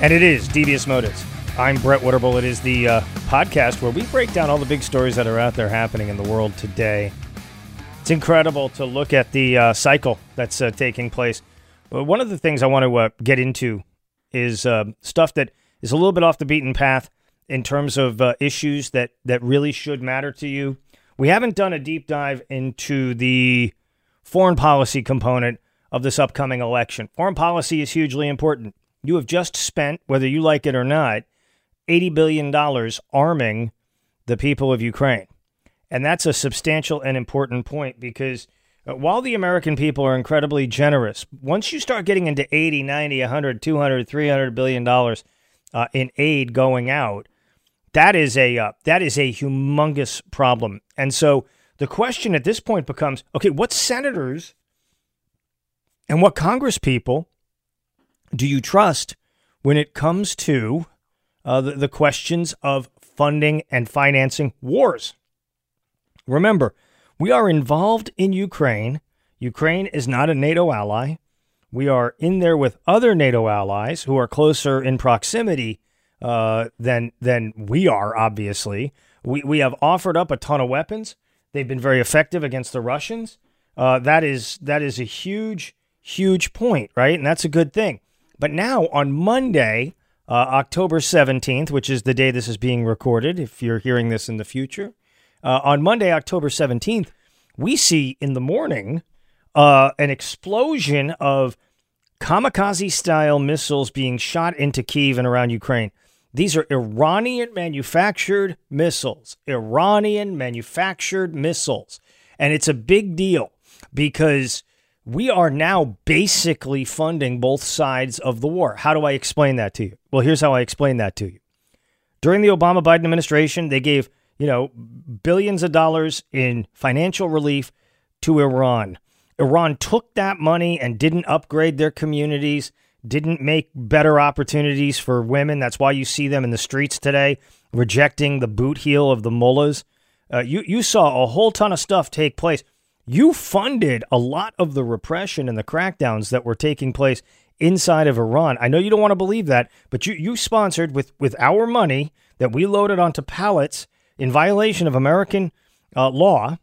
And it is Devious Motives. I'm Brett Winterble. It is the uh, podcast where we break down all the big stories that are out there happening in the world today. It's incredible to look at the uh, cycle that's uh, taking place. But one of the things I want to uh, get into is uh, stuff that is a little bit off the beaten path in terms of uh, issues that, that really should matter to you. We haven't done a deep dive into the foreign policy component of this upcoming election. Foreign policy is hugely important. You have just spent, whether you like it or not, $80 billion arming the people of Ukraine. And that's a substantial and important point because uh, while the American people are incredibly generous, once you start getting into 80, 90, 100, 200, 300 billion dollars uh, in aid going out, that is a uh, that is a humongous problem. And so the question at this point becomes, okay, what senators and what Congress people do you trust when it comes to uh, the, the questions of funding and financing wars? Remember, we are involved in Ukraine. Ukraine is not a NATO ally. We are in there with other NATO allies who are closer in proximity uh, than than we are. Obviously, we we have offered up a ton of weapons. They've been very effective against the Russians. Uh, that is that is a huge huge point, right? And that's a good thing. But now on Monday, uh, October 17th, which is the day this is being recorded, if you're hearing this in the future, uh, on Monday, October 17th, we see in the morning uh, an explosion of kamikaze style missiles being shot into Kiev and around Ukraine. These are Iranian manufactured missiles, Iranian manufactured missiles. And it's a big deal because we are now basically funding both sides of the war. How do I explain that to you? Well, here's how I explain that to you. During the Obama Biden administration, they gave, you know, billions of dollars in financial relief to Iran. Iran took that money and didn't upgrade their communities, didn't make better opportunities for women. That's why you see them in the streets today rejecting the boot heel of the mullahs. Uh, you, you saw a whole ton of stuff take place you funded a lot of the repression and the crackdowns that were taking place inside of Iran. I know you don't want to believe that, but you, you sponsored with, with our money that we loaded onto pallets in violation of American uh, law.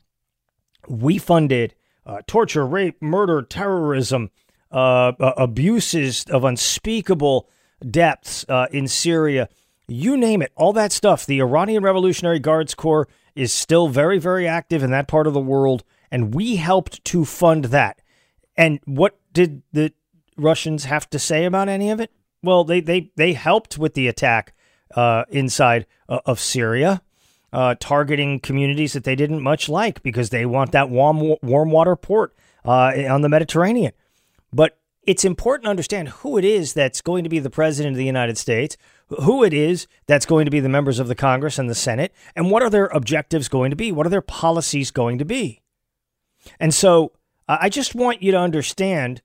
We funded uh, torture, rape, murder, terrorism, uh, abuses of unspeakable depths uh, in Syria. You name it, all that stuff. The Iranian Revolutionary Guards Corps is still very, very active in that part of the world and we helped to fund that. And what did the Russians have to say about any of it? Well, they they they helped with the attack uh, inside uh, of Syria, uh, targeting communities that they didn't much like because they want that warm warm water port uh, on the Mediterranean. But it's important to understand who it is that's going to be the president of the United States, who it is that's going to be the members of the Congress and the Senate, and what are their objectives going to be? What are their policies going to be? And so uh, I just want you to understand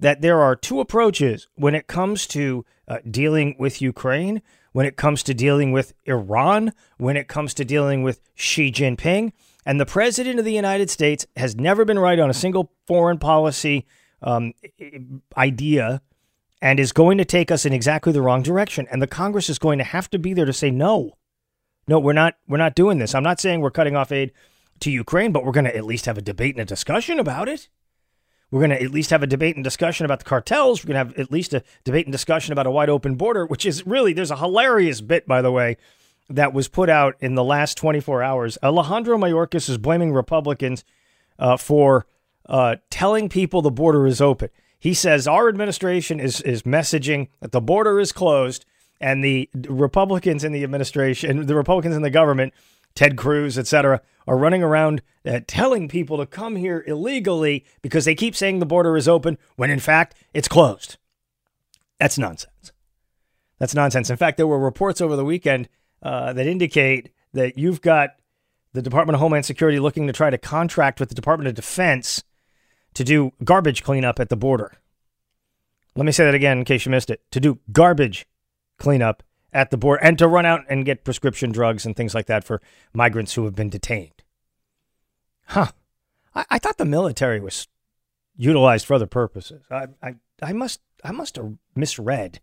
that there are two approaches when it comes to uh, dealing with Ukraine, when it comes to dealing with Iran, when it comes to dealing with Xi Jinping. And the president of the United States has never been right on a single foreign policy um, idea and is going to take us in exactly the wrong direction. And the Congress is going to have to be there to say no. No, we're not we're not doing this. I'm not saying we're cutting off aid to Ukraine, but we're going to at least have a debate and a discussion about it. We're going to at least have a debate and discussion about the cartels. We're going to have at least a debate and discussion about a wide open border, which is really, there's a hilarious bit, by the way, that was put out in the last 24 hours. Alejandro Mayorkas is blaming Republicans uh, for uh, telling people the border is open. He says our administration is, is messaging that the border is closed and the Republicans in the administration, the Republicans in the government, Ted Cruz, etc., are running around uh, telling people to come here illegally because they keep saying the border is open when in fact it's closed. That's nonsense. That's nonsense. In fact, there were reports over the weekend uh, that indicate that you've got the Department of Homeland Security looking to try to contract with the Department of Defense to do garbage cleanup at the border. Let me say that again in case you missed it. To do garbage cleanup at the border and to run out and get prescription drugs and things like that for migrants who have been detained. Huh. I, I thought the military was utilized for other purposes. I, I, I must I must have misread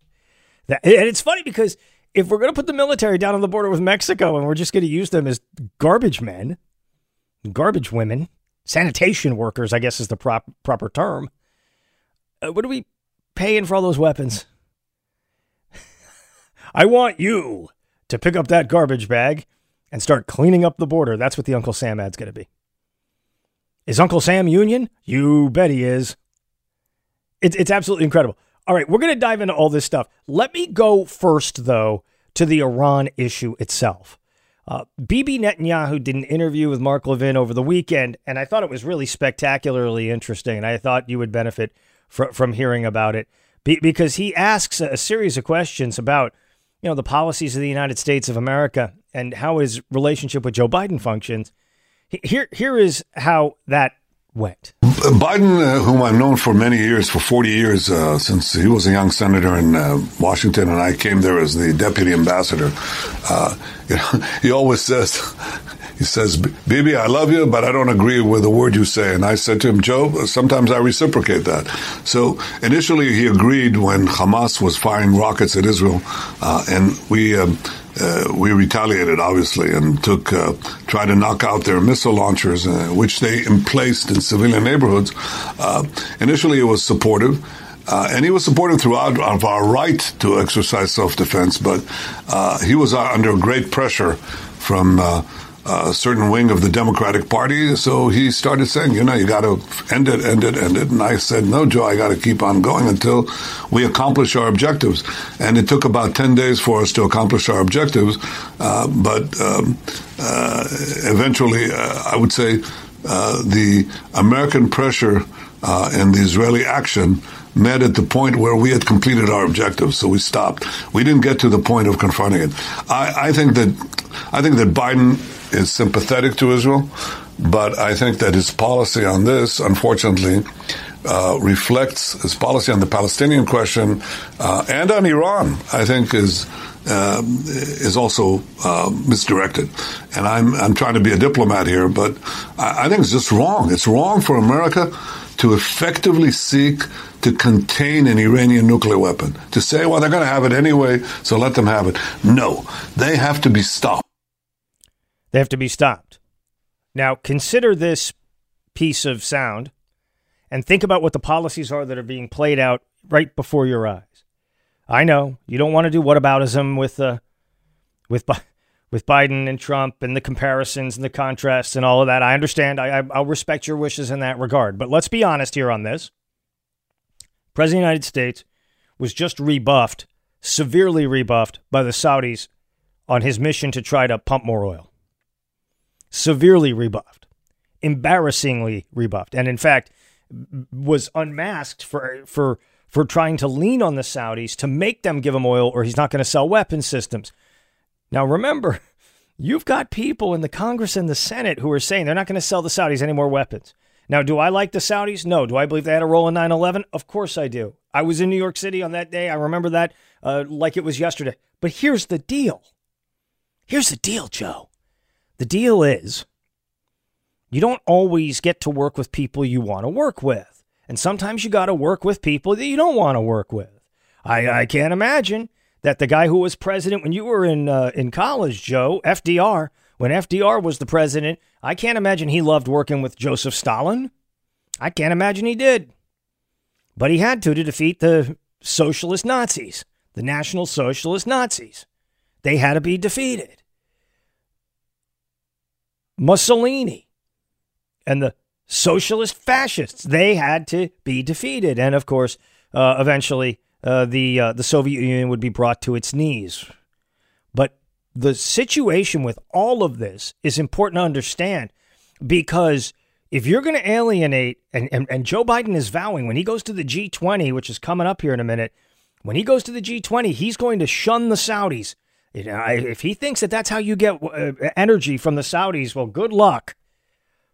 that. And it's funny because if we're going to put the military down on the border with Mexico and we're just going to use them as garbage men, garbage women, sanitation workers, I guess is the prop, proper term, uh, what are we paying for all those weapons? I want you to pick up that garbage bag and start cleaning up the border. That's what the Uncle Sam ad's going to be. Is Uncle Sam Union? You bet he is. It's, it's absolutely incredible. All right, we're going to dive into all this stuff. Let me go first, though, to the Iran issue itself. Uh, Bibi Netanyahu did an interview with Mark Levin over the weekend, and I thought it was really spectacularly interesting, and I thought you would benefit fr- from hearing about it Be- because he asks a, a series of questions about, you know, the policies of the United States of America and how his relationship with Joe Biden functions. Here, here is how that went. Biden, uh, whom I've known for many years, for 40 years, uh, since he was a young senator in uh, Washington, and I came there as the deputy ambassador, uh, you know, he always says, he says, Bibi, I love you, but I don't agree with a word you say. And I said to him, Joe, sometimes I reciprocate that. So initially he agreed when Hamas was firing rockets at Israel, uh, and we, um, uh, we retaliated, obviously, and took uh, tried to knock out their missile launchers, uh, which they emplaced in civilian neighborhoods. Uh, initially, it was supportive. Uh, and he was supportive throughout of our right to exercise self-defense, but uh, he was under great pressure from a certain wing of the Democratic Party. So he started saying, you know, you got to end it, end it, end it. And I said, no, Joe, I got to keep on going until we accomplish our objectives. And it took about 10 days for us to accomplish our objectives. Uh, but um, uh, eventually, uh, I would say uh, the American pressure uh, and the Israeli action met at the point where we had completed our objectives, so we stopped. We didn't get to the point of confronting it. I, I think that I think that Biden is sympathetic to Israel, but I think that his policy on this, unfortunately, uh, reflects his policy on the Palestinian question uh, and on Iran. I think is uh, is also uh, misdirected, and I'm I'm trying to be a diplomat here, but I, I think it's just wrong. It's wrong for America to effectively seek to contain an Iranian nuclear weapon. To say, well, they're going to have it anyway, so let them have it. No, they have to be stopped. They have to be stopped. Now, consider this piece of sound and think about what the policies are that are being played out right before your eyes. I know you don't want to do whataboutism with uh, with with Biden and Trump and the comparisons and the contrasts and all of that. I understand. I, I'll respect your wishes in that regard. But let's be honest here on this. President of the United States was just rebuffed, severely rebuffed by the Saudis on his mission to try to pump more oil severely rebuffed, embarrassingly rebuffed, and in fact was unmasked for for for trying to lean on the Saudis to make them give him oil or he's not going to sell weapon systems. Now remember, you've got people in the Congress and the Senate who are saying they're not going to sell the Saudis any more weapons. Now, do I like the Saudis? No. Do I believe they had a role in 9 11? Of course I do. I was in New York City on that day. I remember that uh, like it was yesterday. But here's the deal. Here's the deal, Joe. The deal is you don't always get to work with people you want to work with. And sometimes you got to work with people that you don't want to work with. I, I can't imagine that the guy who was president when you were in uh, in college, Joe, FDR, when FDR was the president, I can't imagine he loved working with Joseph Stalin. I can't imagine he did. But he had to to defeat the socialist Nazis, the National Socialist Nazis. They had to be defeated. Mussolini and the socialist fascists. They had to be defeated. And of course, uh, eventually, uh, the uh, the Soviet Union would be brought to its knees. But the situation with all of this is important to understand because if you're going to alienate, and, and, and Joe Biden is vowing when he goes to the G20, which is coming up here in a minute, when he goes to the G20, he's going to shun the Saudis. You know, If he thinks that that's how you get uh, energy from the Saudis, well, good luck.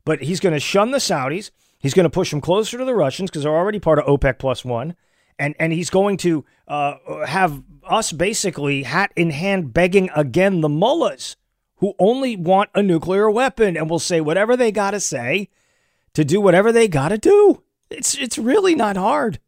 But he's going to shun the Saudis. He's going to push them closer to the Russians because they're already part of OPEC plus one. And, and he's going to uh, have us basically hat in hand begging again the mullahs who only want a nuclear weapon and will say whatever they got to say to do whatever they got to do. It's, it's really not hard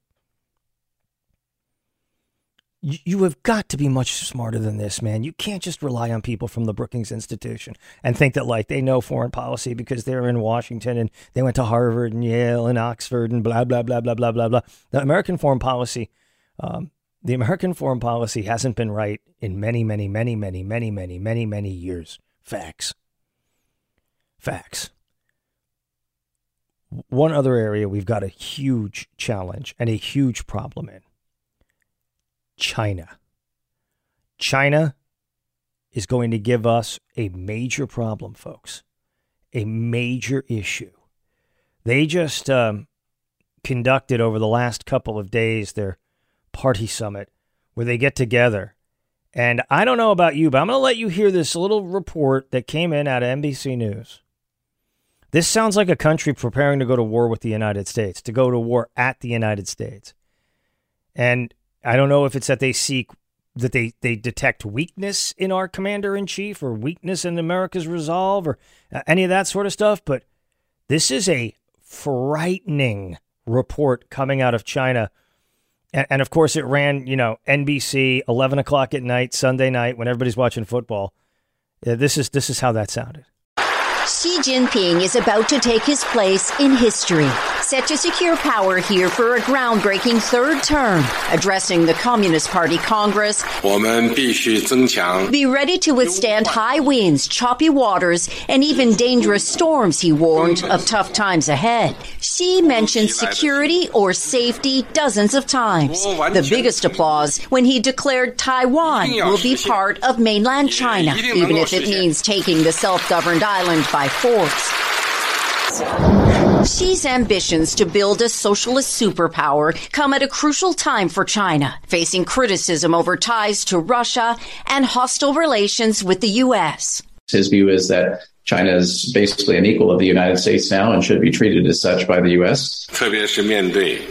you have got to be much smarter than this, man. You can't just rely on people from the Brookings Institution and think that like they know foreign policy because they're in Washington and they went to Harvard and Yale and Oxford and blah blah blah blah blah blah blah. The American foreign policy, um, the American foreign policy hasn't been right in many, many, many, many, many, many, many, many years. Facts. Facts. One other area we've got a huge challenge and a huge problem in China. China is going to give us a major problem, folks, a major issue. They just um, conducted over the last couple of days their party summit where they get together. And I don't know about you, but I'm going to let you hear this little report that came in out of NBC News. This sounds like a country preparing to go to war with the United States, to go to war at the United States. And I don't know if it's that they seek that they, they detect weakness in our commander in chief or weakness in America's resolve or uh, any of that sort of stuff. But this is a frightening report coming out of China. And, and of course, it ran, you know, NBC, 11 o'clock at night, Sunday night, when everybody's watching football. Uh, this is this is how that sounded. Xi Jinping is about to take his place in history, set to secure power here for a groundbreaking third term. Addressing the Communist Party Congress, be ready to withstand high winds, choppy waters, and even dangerous storms, he warned of tough times ahead. Xi mentioned security or safety dozens of times. The biggest applause when he declared Taiwan will be part of mainland China, even if it means taking the self governed island by force. Xi's ambitions to build a socialist superpower come at a crucial time for China, facing criticism over ties to Russia and hostile relations with the U.S. His view is that China is basically an equal of the United States now and should be treated as such by the U.S.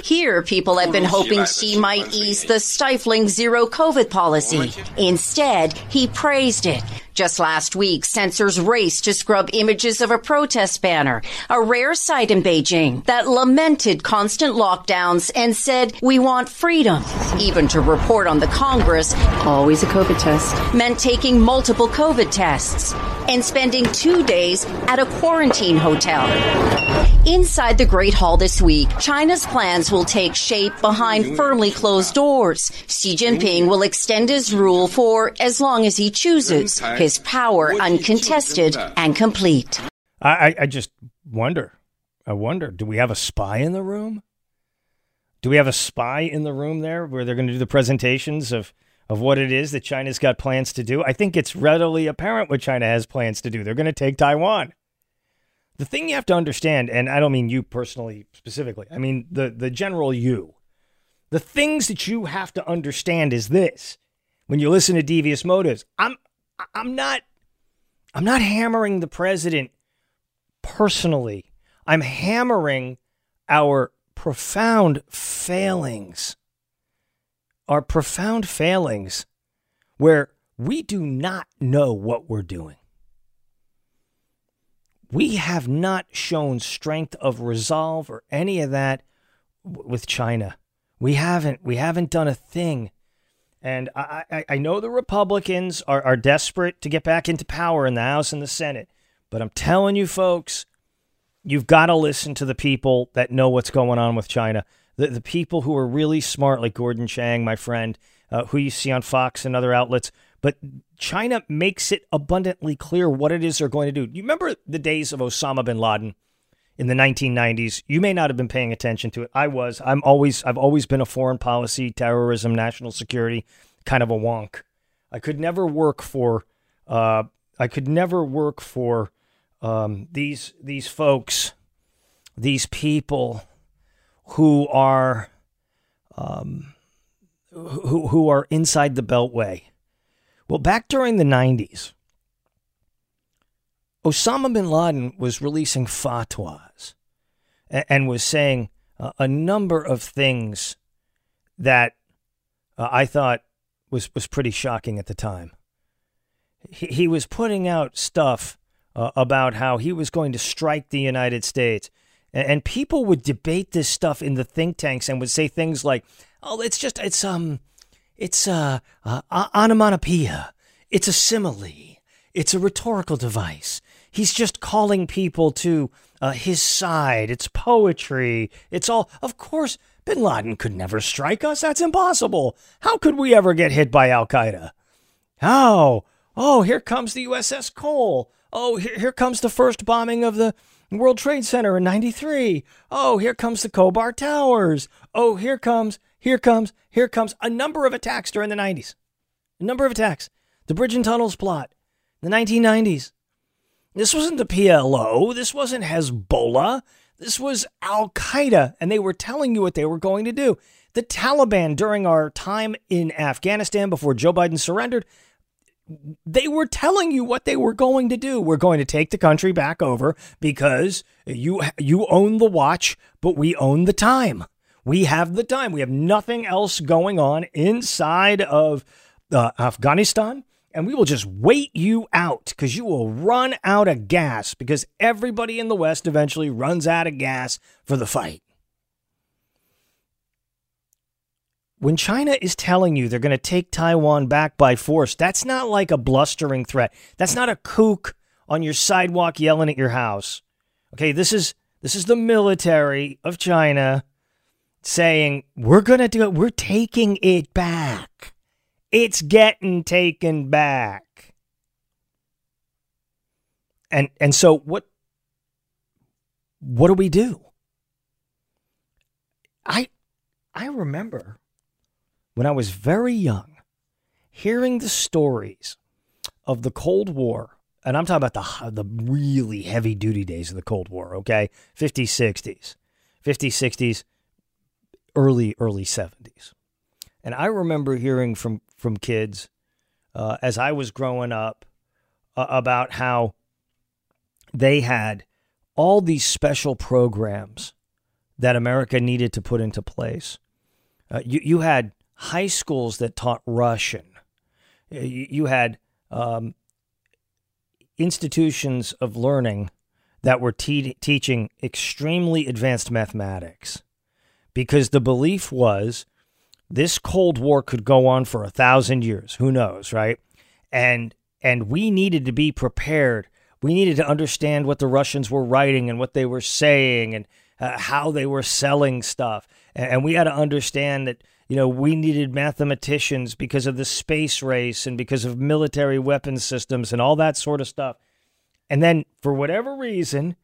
Here, people have been hoping Xi might ease the stifling zero COVID policy. Instead, he praised it, just last week, censors raced to scrub images of a protest banner, a rare sight in Beijing, that lamented constant lockdowns and said, we want freedom. Even to report on the Congress, always a COVID test, meant taking multiple COVID tests and spending two days at a quarantine hotel. Inside the Great Hall this week, China's plans will take shape behind firmly closed doors. Xi Jinping will extend his rule for as long as he chooses his power uncontested and complete. I, I just wonder. I wonder, do we have a spy in the room? Do we have a spy in the room there where they're going to do the presentations of, of what it is that China's got plans to do? I think it's readily apparent what China has plans to do. They're going to take Taiwan. The thing you have to understand, and I don't mean you personally specifically, I mean the, the general you. The things that you have to understand is this when you listen to devious motives. I'm I'm not I'm not hammering the president personally. I'm hammering our profound failings. Our profound failings where we do not know what we're doing. We have not shown strength of resolve or any of that with China. We haven't. We haven't done a thing and I, I, I know the Republicans are, are desperate to get back into power in the House and the Senate. But I'm telling you, folks, you've got to listen to the people that know what's going on with China. The, the people who are really smart, like Gordon Chang, my friend, uh, who you see on Fox and other outlets. But China makes it abundantly clear what it is they're going to do. You remember the days of Osama bin Laden? In the 1990s. You may not have been paying attention to it. I was. I'm always. I've always been a foreign policy, terrorism, national security kind of a wonk. I could never work for. Uh, I could never work for um, these these folks, these people who are um, who who are inside the Beltway. Well, back during the 90s, Osama bin Laden was releasing fatwas and, and was saying uh, a number of things that uh, I thought was, was pretty shocking at the time. He, he was putting out stuff uh, about how he was going to strike the United States. And, and people would debate this stuff in the think tanks and would say things like, oh, it's just, it's, um, it's, uh, uh onomatopoeia. It's a simile. It's a rhetorical device. He's just calling people to uh, his side. It's poetry. It's all, of course, bin Laden could never strike us. That's impossible. How could we ever get hit by Al Qaeda? How? Oh, here comes the USS Cole. Oh, here, here comes the first bombing of the World Trade Center in 93. Oh, here comes the Khobar Towers. Oh, here comes, here comes, here comes a number of attacks during the 90s. A number of attacks. The Bridge and Tunnels plot, the 1990s. This wasn't the PLO. This wasn't Hezbollah. This was Al Qaeda, and they were telling you what they were going to do. The Taliban, during our time in Afghanistan before Joe Biden surrendered, they were telling you what they were going to do. We're going to take the country back over because you you own the watch, but we own the time. We have the time. We have nothing else going on inside of uh, Afghanistan and we will just wait you out because you will run out of gas because everybody in the West eventually runs out of gas for the fight. When China is telling you they're going to take Taiwan back by force, that's not like a blustering threat. That's not a kook on your sidewalk yelling at your house. Okay, this is this is the military of China saying, "We're going to do it. We're taking it back." It's getting taken back. And and so what what do we do? I I remember when I was very young hearing the stories of the Cold War and I'm talking about the the really heavy duty days of the Cold War, okay? 50s, 60s. 50s, 60s, early early 70s. And I remember hearing from from kids uh, as I was growing up uh, about how they had all these special programs that America needed to put into place. Uh, you, you had high schools that taught Russian. Uh, you, you had um, institutions of learning that were te- teaching extremely advanced mathematics because the belief was this Cold War could go on for a thousand years. Who knows, right? And and we needed to be prepared. We needed to understand what the Russians were writing and what they were saying and uh, how they were selling stuff. And, and we had to understand that you know we needed mathematicians because of the space race and because of military weapon systems and all that sort of stuff. And then for whatever reason,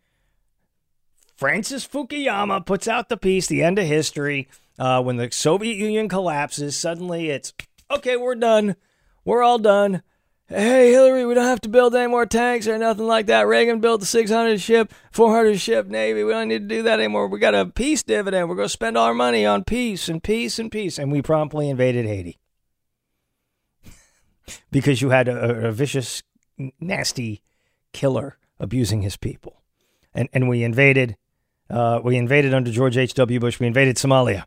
Francis Fukuyama puts out the piece, The End of History uh, when the Soviet Union collapses, suddenly it's okay, we're done. We're all done. Hey, Hillary, we don't have to build any more tanks or nothing like that. Reagan built the 600 ship, 400 ship Navy. We don't need to do that anymore. We got a peace dividend. We're going to spend all our money on peace and peace and peace. And we promptly invaded Haiti because you had a, a vicious, nasty killer abusing his people. And, and we invaded, uh, we invaded under George H.W. Bush. We invaded Somalia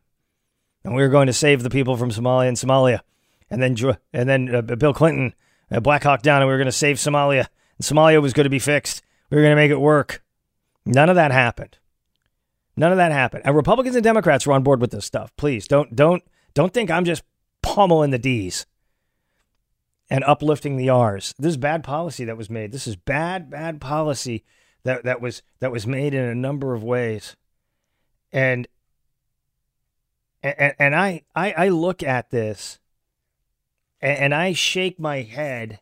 and we were going to save the people from Somalia and Somalia. And then and then uh, Bill Clinton, uh, Black Hawk Down, and we were going to save Somalia. And Somalia was going to be fixed. We were going to make it work. None of that happened. None of that happened. And Republicans and Democrats were on board with this stuff. Please don't don't don't think I'm just pummeling the D's and uplifting the R's. This is bad policy that was made. This is bad bad policy that that was that was made in a number of ways. And and, and I, I, I look at this and, and I shake my head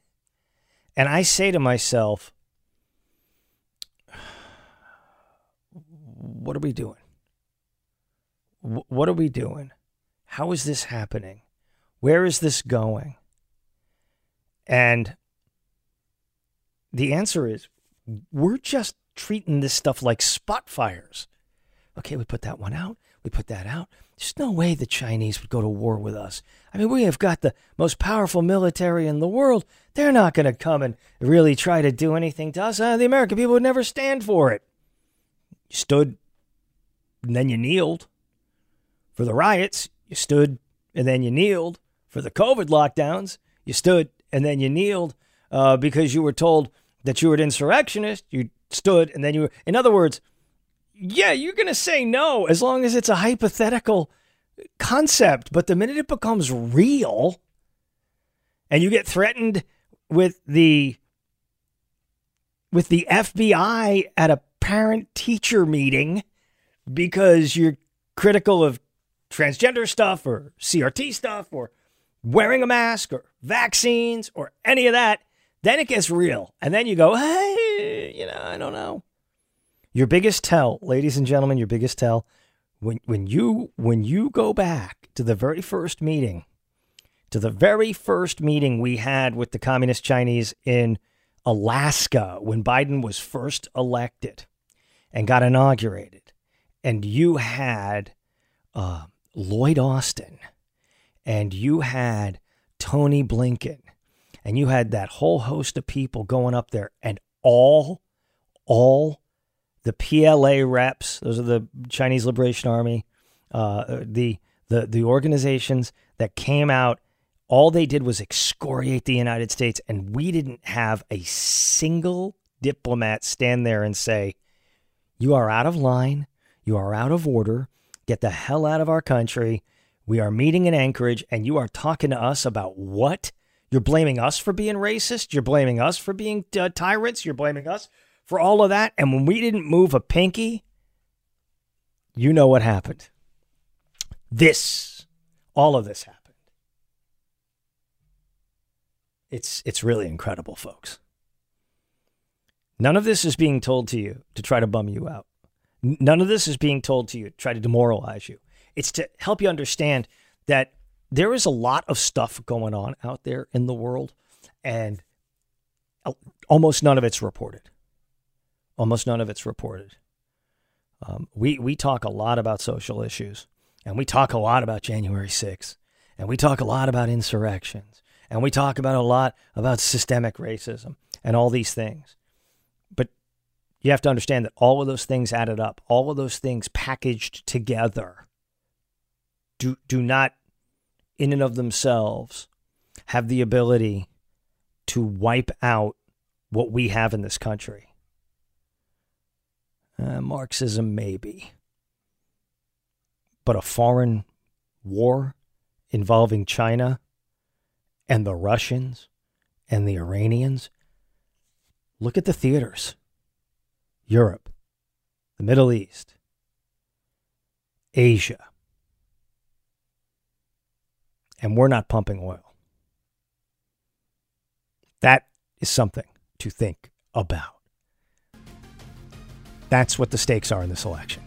and I say to myself, what are we doing? what are we doing? How is this happening? Where is this going? And the answer is we're just treating this stuff like spot fires. Okay, we put that one out, we put that out. There's no way the Chinese would go to war with us. I mean, we have got the most powerful military in the world. They're not going to come and really try to do anything to us. Uh, the American people would never stand for it. You stood, and then you kneeled. For the riots, you stood, and then you kneeled. For the COVID lockdowns, you stood, and then you kneeled uh, because you were told that you were an insurrectionist. You stood, and then you were. In other words, yeah, you're going to say no as long as it's a hypothetical concept. But the minute it becomes real and you get threatened with the with the FBI at a parent teacher meeting because you're critical of transgender stuff or CRT stuff or wearing a mask or vaccines or any of that, then it gets real. And then you go, hey, you know, I don't know. Your biggest tell, ladies and gentlemen, your biggest tell, when when you when you go back to the very first meeting, to the very first meeting we had with the communist Chinese in Alaska when Biden was first elected and got inaugurated, and you had uh, Lloyd Austin, and you had Tony Blinken, and you had that whole host of people going up there, and all, all the PLA reps, those are the Chinese Liberation Army, uh, the the the organizations that came out, all they did was excoriate the United States, and we didn't have a single diplomat stand there and say, "You are out of line, you are out of order, get the hell out of our country." We are meeting in Anchorage, and you are talking to us about what? You're blaming us for being racist. You're blaming us for being uh, tyrants. You're blaming us for all of that. And when we didn't move a pinky, you know what happened. This, all of this happened. It's, it's really incredible, folks. None of this is being told to you to try to bum you out. None of this is being told to you to try to demoralize you. It's to help you understand that there is a lot of stuff going on out there in the world, and uh, almost none of it's reported. Almost none of it's reported. Um, we we talk a lot about social issues, and we talk a lot about January 6th, and we talk a lot about insurrections, and we talk about a lot about systemic racism and all these things. But you have to understand that all of those things added up, all of those things packaged together, do do not, in and of themselves, have the ability to wipe out what we have in this country. Uh, Marxism, maybe. But a foreign war involving China and the Russians and the Iranians. Look at the theaters Europe, the Middle East, Asia. And we're not pumping oil. That is something to think about. That's what the stakes are in this election.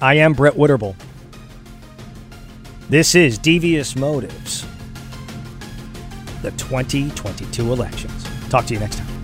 I am Brett Winterble. This is Devious Motives, the 2022 elections. Talk to you next time.